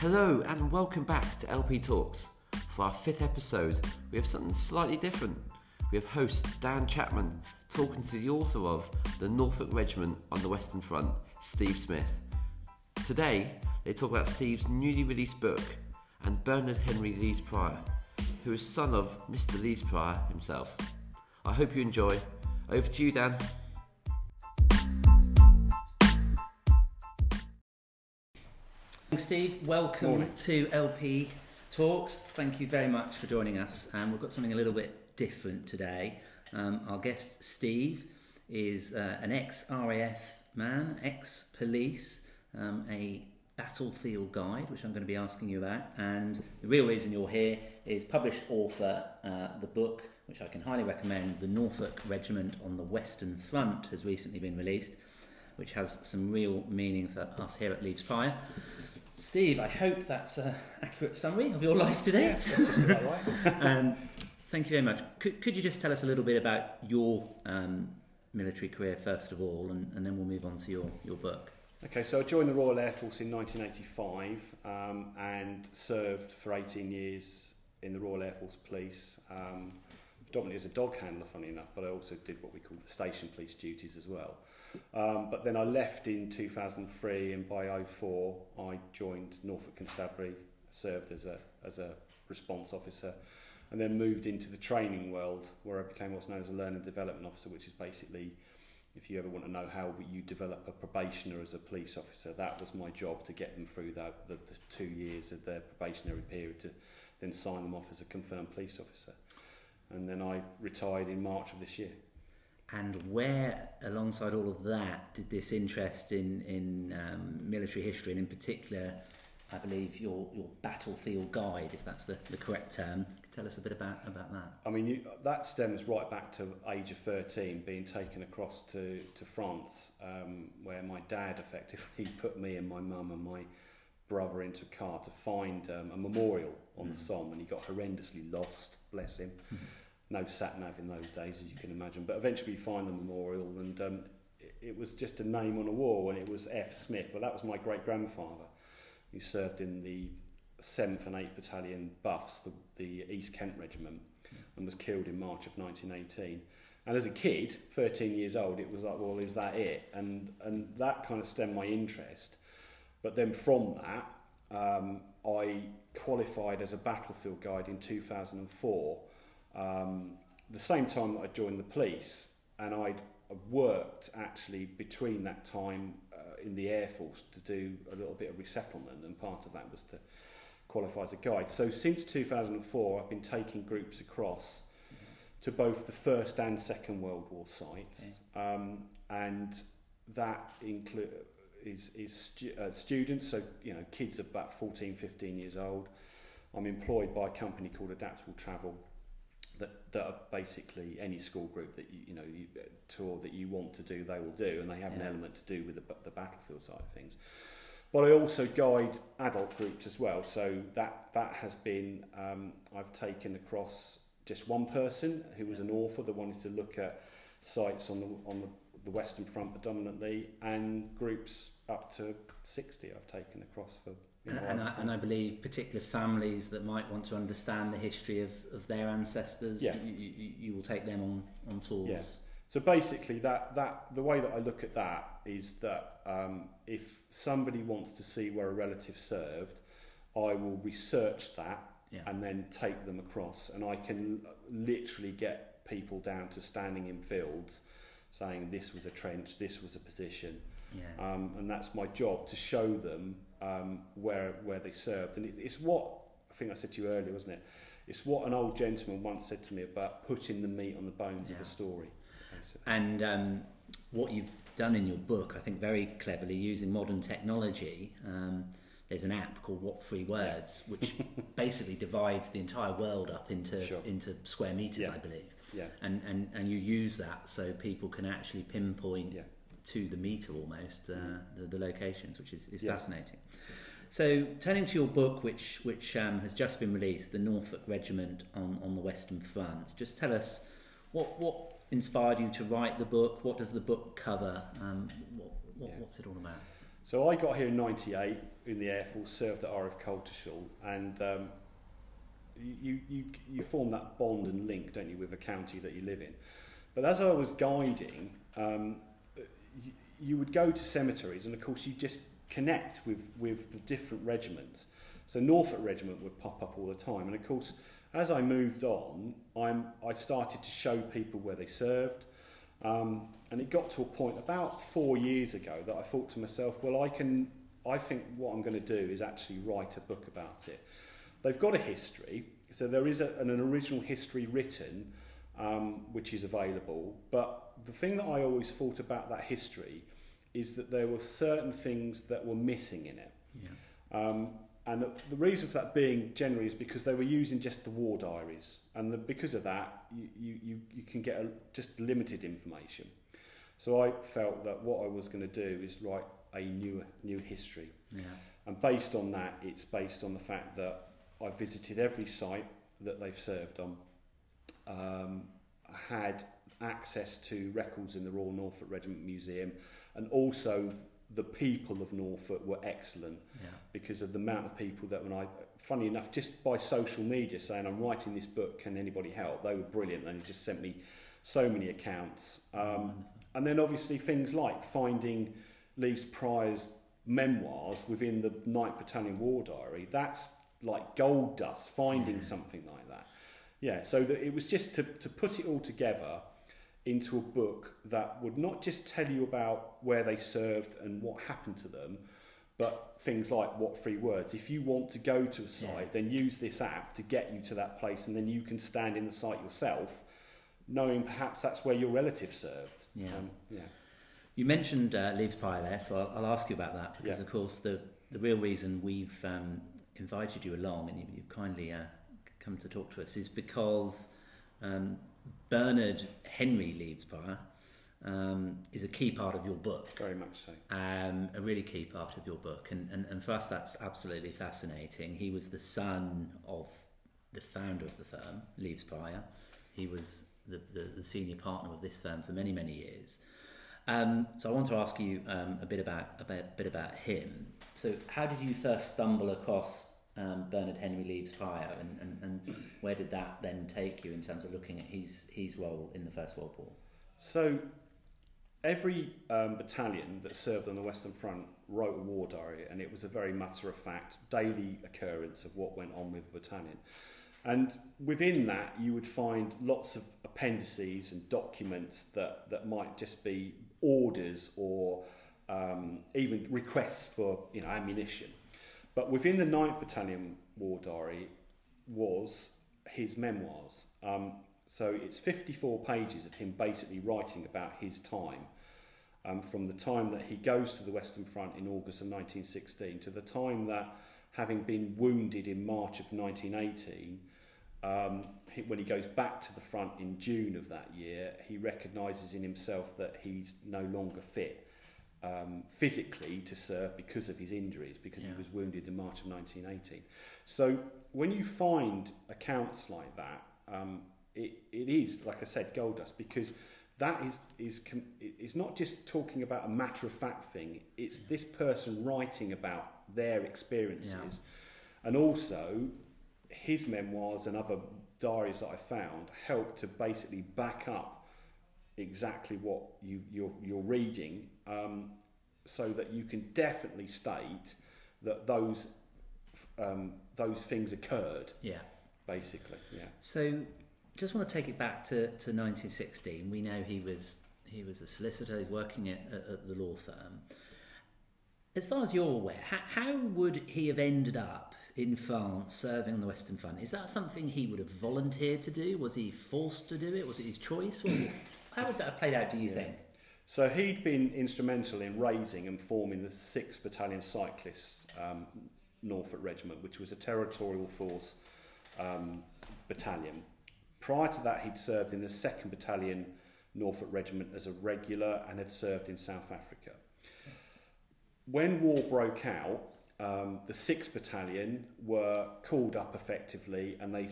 Hello and welcome back to LP Talks. For our fifth episode, we have something slightly different. We have host Dan Chapman talking to the author of The Norfolk Regiment on the Western Front, Steve Smith. Today, they talk about Steve's newly released book and Bernard Henry Leathes Prior, who is son of Mr. Leathes Prior himself. I hope you enjoy. Over to you, Dan. Steve, welcome Morning. to LP Talks. Thank you very much for joining us. Um, we've got something a little bit different today. Um, our guest, Steve, is uh, an ex RAF man, ex police, um, a battlefield guide, which I'm going to be asking you about. And the real reason you're here is published author, uh, the book, which I can highly recommend, The Norfolk Regiment on the Western Front, has recently been released, which has some real meaning for us here at Leathes Prior. Steve, I hope that's an accurate summary of your life today. Yes, that's just about right. um, thank you very much. Could, could you just tell us a little bit about your um, military career first of all, and, and then we'll move on to your, your book? Okay, so I joined the Royal Air Force in 1985 um, and served for 18 years in the Royal Air Force Police, um, predominantly as a dog handler, funny enough, but I also did what we call the station police duties as well. Um, but then I left in 2003, and by 04 I joined Norfolk Constabulary, served as a as a response officer, and then moved into the training world, where I became what's known as a learning development officer, which is basically if you ever want to know how you develop a probationer as a police officer, that was my job to get them through that, the, the two years of their probationary period to then sign them off as a confirmed police officer. And then I retired in March of this year. And where, alongside all of that, did this interest in, in um, military history, and in particular, I believe your, your battlefield guide, if that's the, the correct term, tell us a bit about, about that? I mean, you, that stems right back to age of 13, being taken across to, to France, um, where my dad effectively put me and my mum and my brother into a car to find um, a memorial on the Somme, and he got horrendously lost, bless him. No sat nav in those days, as you can imagine. But eventually, we find the memorial, and um, it, it was just a name on a wall, and it was F. Smith. Well, that was my great grandfather. He served in the 7th and 8th Battalion Buffs, the, the East Kent Regiment, and was killed in March of 1918. And as a kid, 13 years old, it was like, well, is that it? And, and that kind of stemmed my interest. But then from that, um, I qualified as a battlefield guide in 2004, um, the same time that I joined the police, and I'd worked actually between that time uh, in the Air Force to do a little bit of resettlement, and part of that was to qualify as a guide. So since 2004, I've been taking groups across to both the First and Second World War sites, um, and that include is is stu- uh, students, so you know kids about 14, 15 years old. I'm employed by a company called Adaptable Travel that, that are basically any school group that you, you know you, tour that you want to do, they will do, and they have an element to do with the, the battlefield side of things. But I also guide adult groups as well, so that that has been um, I've taken across just one person who was an author that wanted to look at sites on the on the, the Western Front predominantly, and groups up to sixty I've taken across for. And, and, I, and I believe particular families that might want to understand the history of, of their ancestors, Yeah. you, you, you will take them on, on tours. Yeah. So basically, that that the way that I look at that is that um, if somebody wants to see where a relative served, I will research that Yeah. and then take them across, and I can literally get people down to standing in fields, saying this was a trench, this was a position, Yeah. um, and that's my job to show them um, where where they served. And it, it's what I think I said to you earlier, wasn't it? It's what an old gentleman once said to me about putting the meat on the bones Yeah. of a story. And um, what you've done in your book, I think very cleverly, using modern technology, um, there's an app called What Three Words, which basically divides the entire world up into Sure. into square meters, Yeah. I believe. Yeah. And, and and you use that so people can actually pinpoint Yeah. To the meter almost uh, the, the locations, which is, is Yeah. fascinating. So, turning to your book, which which um, has just been released, the Norfolk Regiment on, on the Western Front, just tell us what what inspired you to write the book. What does the book cover? Um, what, what, Yeah. What's it all about? So I got here in '98 in the Air Force, served at RAF Coltishall, and um, you, you you form that bond and link, don't you, with a county that you live in. But as I was guiding, um, you, would go to cemeteries, and of course you just connect with with the different regiments. So Norfolk Regiment would pop up all the time, and of course, as I moved on, I'm I started to show people where they served. Um, and it got to a point about four years ago that I thought to myself, well, I can, I think what I'm going to do is actually write a book about it. They've got a history, so there is a, an, an original history written, um, which is available. But the thing that I always thought about that history is that there were certain things that were missing in it. Yeah. Um, and the, the reason for that being generally is because they were using just the war diaries, and the, because of that, you, you, you, you can get a, just limited information. So I felt that what I was going to do is write a new new history, Yeah. and based on that, it's based on the fact that I visited every site that they've served on, um, had access to records in the Royal Norfolk Regiment Museum, and also the people of Norfolk were excellent Yeah. because of the amount of people that when I, funny enough, just by social media saying I'm writing this book, can anybody help? They were brilliant and they just sent me so many accounts. Um, and then obviously things like finding Leathes Prior's memoirs within the 9th Battalion War Diary. That's like gold dust, finding Yeah. something like that. Yeah, so that it was just to, to put it all together into a book that would not just tell you about where they served and what happened to them, but things like what three words. If you want to go to a site, Yeah. then use this app to get you to that place, and then you can stand in the site yourself, knowing perhaps that's where your relative served. Yeah. Um, yeah. You mentioned uh, Leathes Prior there, so I'll, I'll ask you about that because, Yeah. of course, the the real reason we've um, invited you along and you, you've kindly uh, come to talk to us is because um, Bernard Henry Leathes Prior um, is a key part of your book. Very much so. um, a really key part of your book, and, and, and for us that's absolutely fascinating. He was the son of the founder of the firm, Leathes Prior. He was the, the, the senior partner of this firm for many, many years. Um, so I want to ask you um, a bit about a bit, bit about him. So how did you first stumble across um, Bernard Henry Leathes Prior, and, and, and where did that then take you in terms of looking at his his role in the First World War? So every um, battalion that served on the Western Front wrote a war diary, and it was a very matter of fact daily occurrence of what went on with the battalion. And within that, you would find lots of appendices and documents that, that might just be orders or um, even requests for you know ammunition. But within the 9th Battalion War Diary was his memoirs. Um, so it's 54 pages of him basically writing about his time um, from the time that he goes to the Western Front in August of 1916 to the time that, having been wounded in March of 1918, um, he, when he goes back to the front in June of that year, he recognises in himself that he's no longer fit um, physically to serve because of his injuries, because Yeah. he was wounded in March of 1918. So when you find accounts like that, um, it, it is, like I said, gold dust because that is, is, is not just talking about a matter of fact thing, it's this person writing about their experiences. And also, his memoirs and other diaries that I found help to basically back up exactly what you, you're, you're reading um, so that you can definitely state that those, um, those things occurred, Yeah. basically. Yeah. So, just want to take it back to, to 1916. We know he was he was a solicitor. He's working at, at, the law firm. As far as you're aware, how, how would he have ended up in France serving on the Western Front? Is that something he would have volunteered to do? Was he forced to do it? Was it his choice? How would that have played out? Do you think? So he'd been instrumental in raising and forming the 6th Battalion Cyclists um, Norfolk Regiment, which was a territorial force um, battalion. Prior to that, he'd served in the 2nd Battalion Norfolk Regiment as a regular and had served in South Africa. When war broke out, um, the 6th Battalion were called up effectively and they,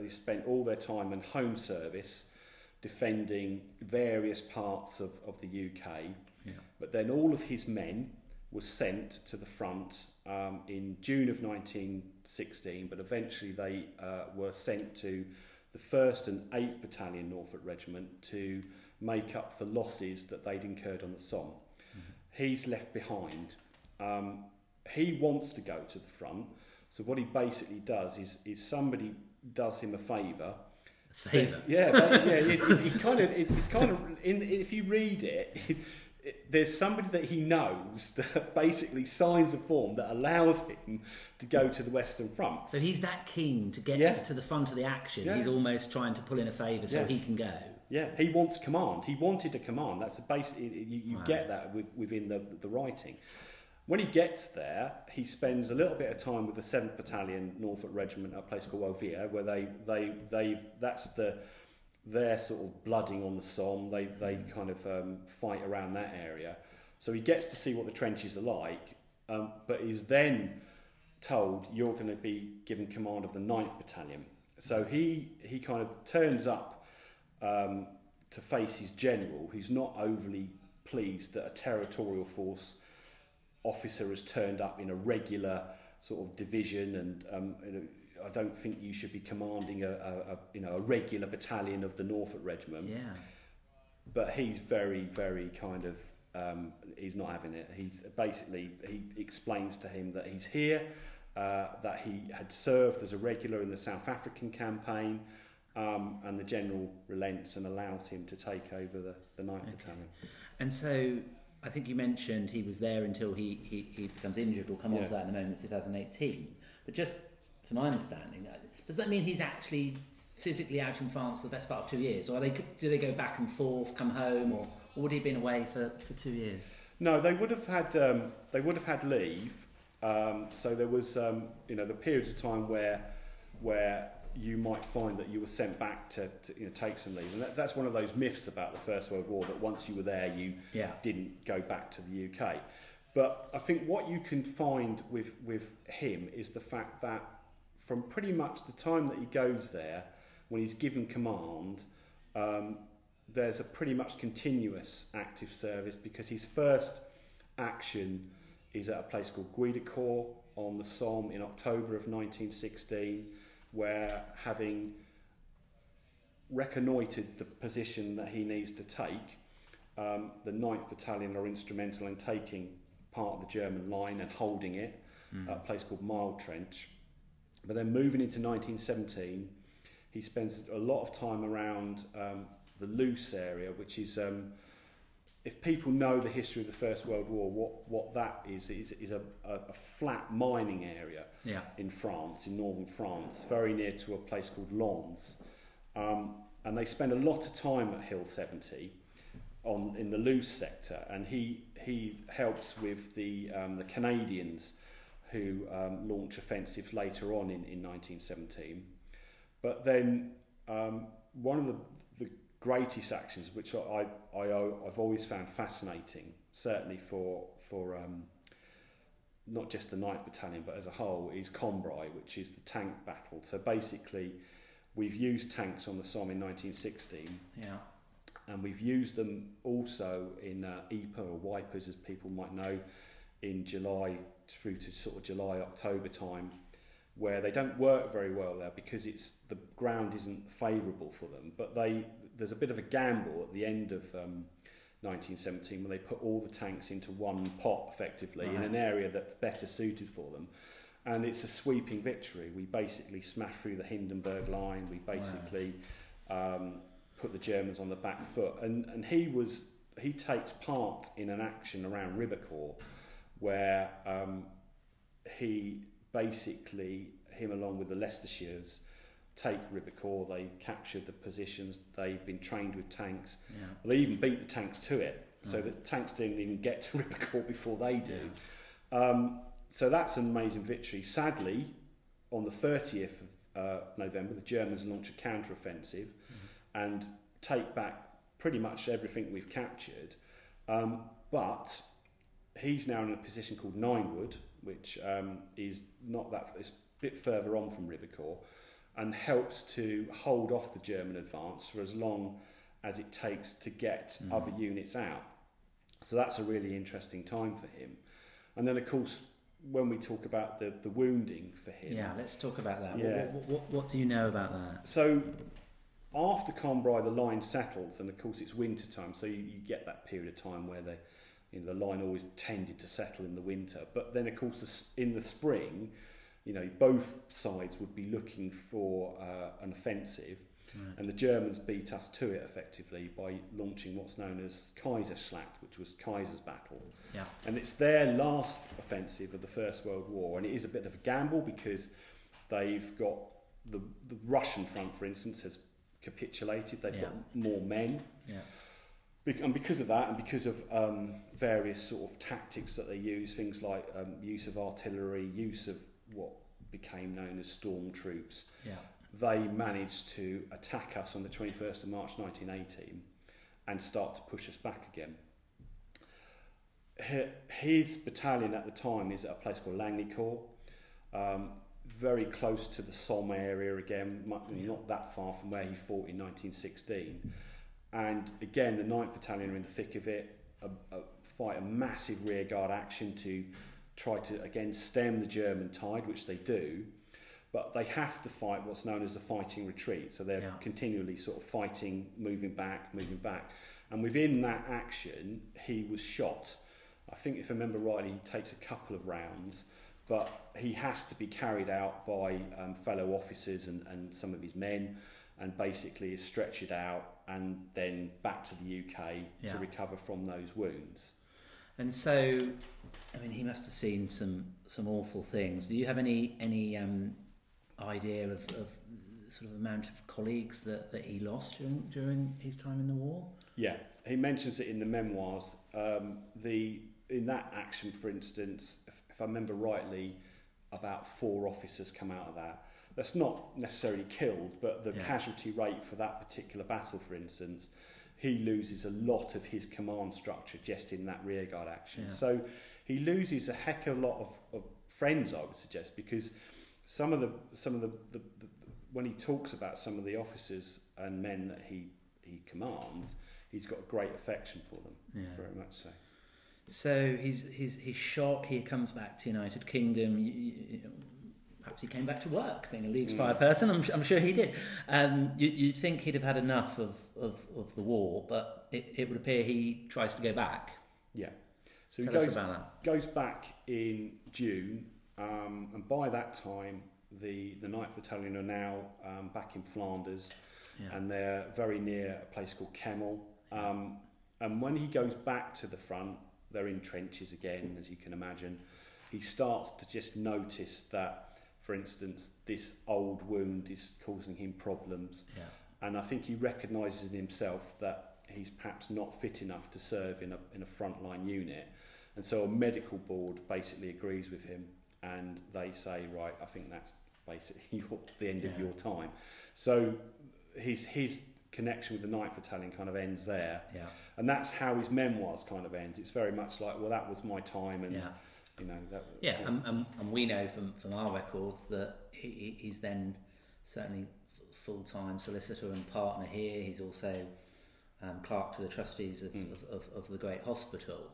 they spent all their time in home service defending various parts of, of the UK. Yeah. But then all of his men was sent to the front um, in June of 1916, but eventually they uh, were sent to the 1st and 8th Battalion Norfolk Regiment to make up for losses that they'd incurred on the Somme. Mm-hmm. He's left behind. Um, he wants to go to the front, so what he basically does is, is somebody does him a favour. Favour. yeah, yeah. It, it, it kind of, it, it's kind of. In, if you read it, there's somebody that he knows that basically signs a form that allows him to go to the Western Front. So he's that keen to get Yeah. to the front of the action. Yeah. He's almost trying to pull in a favour so Yeah. he can go. Yeah, he wants command. He wanted a command. That's the base. You, you Wow. get that with, within the, the writing. When he gets there, he spends a little bit of time with the Seventh Battalion Norfolk Regiment at a place called Ovillers, where they they they that's the their sort of blooding on the Somme. They they kind of um, fight around that area. So he gets to see what the trenches are like, um, but is then told you're going to be given command of the 9th Battalion. So he he kind of turns up um, to face his general, who's not overly pleased that a territorial force officer has turned up in a regular sort of division, and um, you know, I don't think you should be commanding a, a, a you know a regular battalion of the Norfolk Regiment. Yeah. But he's very very kind of um, he's not having it. He's basically he explains to him that he's here, uh, that he had served as a regular in the South African campaign. Um, and the general relents and allows him to take over the, the 9th Okay. Battalion. And so I think you mentioned he was there until he, he, he becomes injured. We'll come on to that in a moment, 2018. But just from my understanding, uh, does that mean he's actually physically out in France for the best part of two years? Or they, do they go back and forth, come home, or, or would he have been away for, for two years? No, they would have had um, they would have had leave. Um, so there was um, you know the periods of time where where you might find that you were sent back to, to you know, take some leave, and that, that's one of those myths about the First World War that once you were there, you Yeah. didn't go back to the UK. But I think what you can find with with him is the fact that from pretty much the time that he goes there, when he's given command, um, there's a pretty much continuous active service because his first action is at a place called Gueudecourt on the Somme in October of 1916, where having reconnoitred the position that he needs to take, um, the 9th Battalion are instrumental in taking part of the German line and holding it at a place called Mild Trench. But then moving into 1917, he spends a lot of time around um, the Loos area, which is, um, if people know the history of the First World War, what, what that is, is, is a, a, a flat mining area Yeah. in France, in northern France, very near to a place called Lens. Um, and they spend a lot of time at Hill 70 on in the Loos sector, and he he helps with the um, the Canadians who um, launch offensives later on in, in 1917. But then um, one of the greatest actions, which I, I I've always found fascinating, certainly for for um, not just the 9th Battalion but as a whole, is Cambrai, which is the tank battle. So basically, we've used tanks on the Somme in 1916 Yeah. and we've used them also in uh, Ypres or wipers, as people might know, in July through to sort of July October time, where they don't work very well there because it's the ground isn't favourable for them. But they there's a bit of a gamble at the end of um, 1917 when they put all the tanks into one pot effectively in an area that's better suited for them. And it's a sweeping victory. We basically smash through the Hindenburg line. We basically um, put the Germans on the back foot. And, and he was he takes part in an action around Ribecourt where um, he basically him along with the Leicestershires take Ribecourt. They captured the positions. They've been trained with tanks. Yeah. They even beat the tanks to it, so Right. that tanks didn't even get to Ribecourt before they do. Um, so that's an amazing victory. Sadly, on the 30th of uh, November, the Germans launch a counter-offensive and take back pretty much everything we've captured. Um, but he's now in a position called Ninewood, which um, is not that it's a bit further on from Ribecourt, and helps to hold off the German advance for as long as it takes to get mm. other units out. So that's a really interesting time for him. And then, of course, when we talk about the, the wounding for him. Yeah, let's talk about that. Yeah. What, what, what do you know about that? So after Cambrai, the line settles, and of course it's winter time, so you, you get that period of time where they, you know, the line always tended to settle in the winter. But then, of course, the in the spring, you know, both sides would be looking for uh, an offensive, and the Germans beat us to it effectively by launching what's known as Kaiserschlacht, which was Kaiser's battle. Yeah. And it's their last offensive of the First World War, and it is a bit of a gamble because they've got the, the Russian front, for instance, has capitulated. They've Yeah. got more men, Yeah. And because of that, and because of um, various sort of tactics that they use, things like um, use of artillery, use of what became known as storm troops, Yeah. they managed to attack us on the 21st of March 1918 and start to push us back again. His battalion at the time is at a place called Lagnicourt, um, very close to the Somme area again, not that far from where he fought in 1916. And again, the 9th Battalion are in the thick of it, a, a, fight a massive rearguard action to try to again stem the German tide, which they do. But they have to fight what's known as the fighting retreat. So they're Yeah. continually sort of fighting, moving back, moving back. And within that action, he was shot. I think, if I remember rightly, he takes a couple of rounds, but he has to be carried out by um, fellow officers and, and some of his men, and basically is stretchered out and then back to the UK Yeah. to recover from those wounds. And so, I mean, he must have seen some some awful things. Do you have any any um, idea of, of sort of amount of colleagues that, that he lost during during his time in the war? Yeah, he mentions it in the memoirs. Um, the in that action, for instance, if, if I remember rightly, about four officers come out of that. That's not necessarily killed, but the Yeah. casualty rate for that particular battle, for instance, he loses a lot of his command structure just in that rearguard action. Yeah. So he loses a heck of a lot of, of friends, I would suggest, because some of the some of the, the, the when he talks about some of the officers and men that he he commands, he's got a great affection for them, Yeah. very much so. So he's he's he's shot. He comes back to United Kingdom. You, you, perhaps he came back to work, being a Leathes Prior person. I'm, I'm sure he did. Um, you, you'd think he'd have had enough of, of, of the war, but it, it would appear he tries to go back. Yeah. So Tell he goes about that. goes back in June, um, and by that time, the the 9th Battalion are now um, back in Flanders, Yeah. and they're very near a place called Kemmel. Um, and when he goes back to the front, they're in trenches again, as you can imagine. He starts to just notice that, for instance, this old wound is causing him problems. Yeah. And I think he recognises in himself that he's perhaps not fit enough to serve in a, in a frontline unit. And so a medical board basically agrees with him and they say, right, I think that's basically your, the end of your time. So his, his connection with the 9th Battalion kind of ends there. Yeah. And that's how his memoirs kind of ends. It's very much like, well, that was my time and, Yeah. You know, that Yeah, and, and, and we know from, from our records that he, he- he's then certainly full time solicitor and partner here. He's also um, clerk to the trustees of, Mm. of, of, of the great hospital.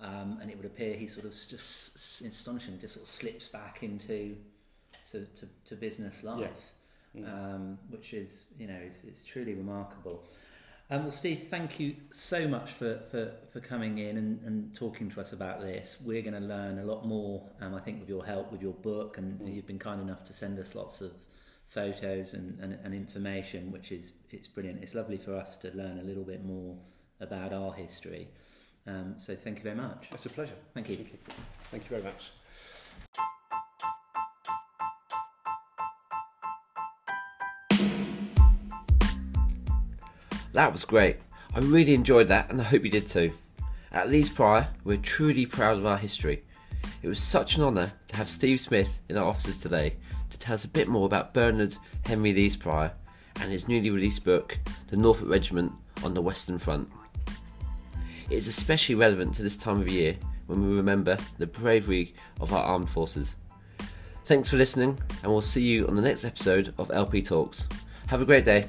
Um, and it would appear he sort of just astonishingly just sort of slips back into to, to, to business life, Mm. um, which is you know is, is truly remarkable. Um, well, Steve, thank you so much for, for, for coming in and, and talking to us about this. We're going to learn a lot more, um, I think, with your help, with your book, and Mm. you've been kind enough to send us lots of photos and, and, and information, which is it's brilliant. It's lovely for us to learn a little bit more about our history. Um, so thank you very much. It's a pleasure. Thank you. Thank you. Thank you very much. That was great. I really enjoyed that and I hope you did too. At Leathes Prior, we're truly proud of our history. It was such an honour to have Steve Smith in our offices today to tell us a bit more about Bernard Henry Leathes Prior and his newly released book, The Norfolk Regiment on the Western Front. It is especially relevant to this time of year when we remember the bravery of our armed forces. Thanks for listening, and we'll see you on the next episode of LP Talks. Have a great day.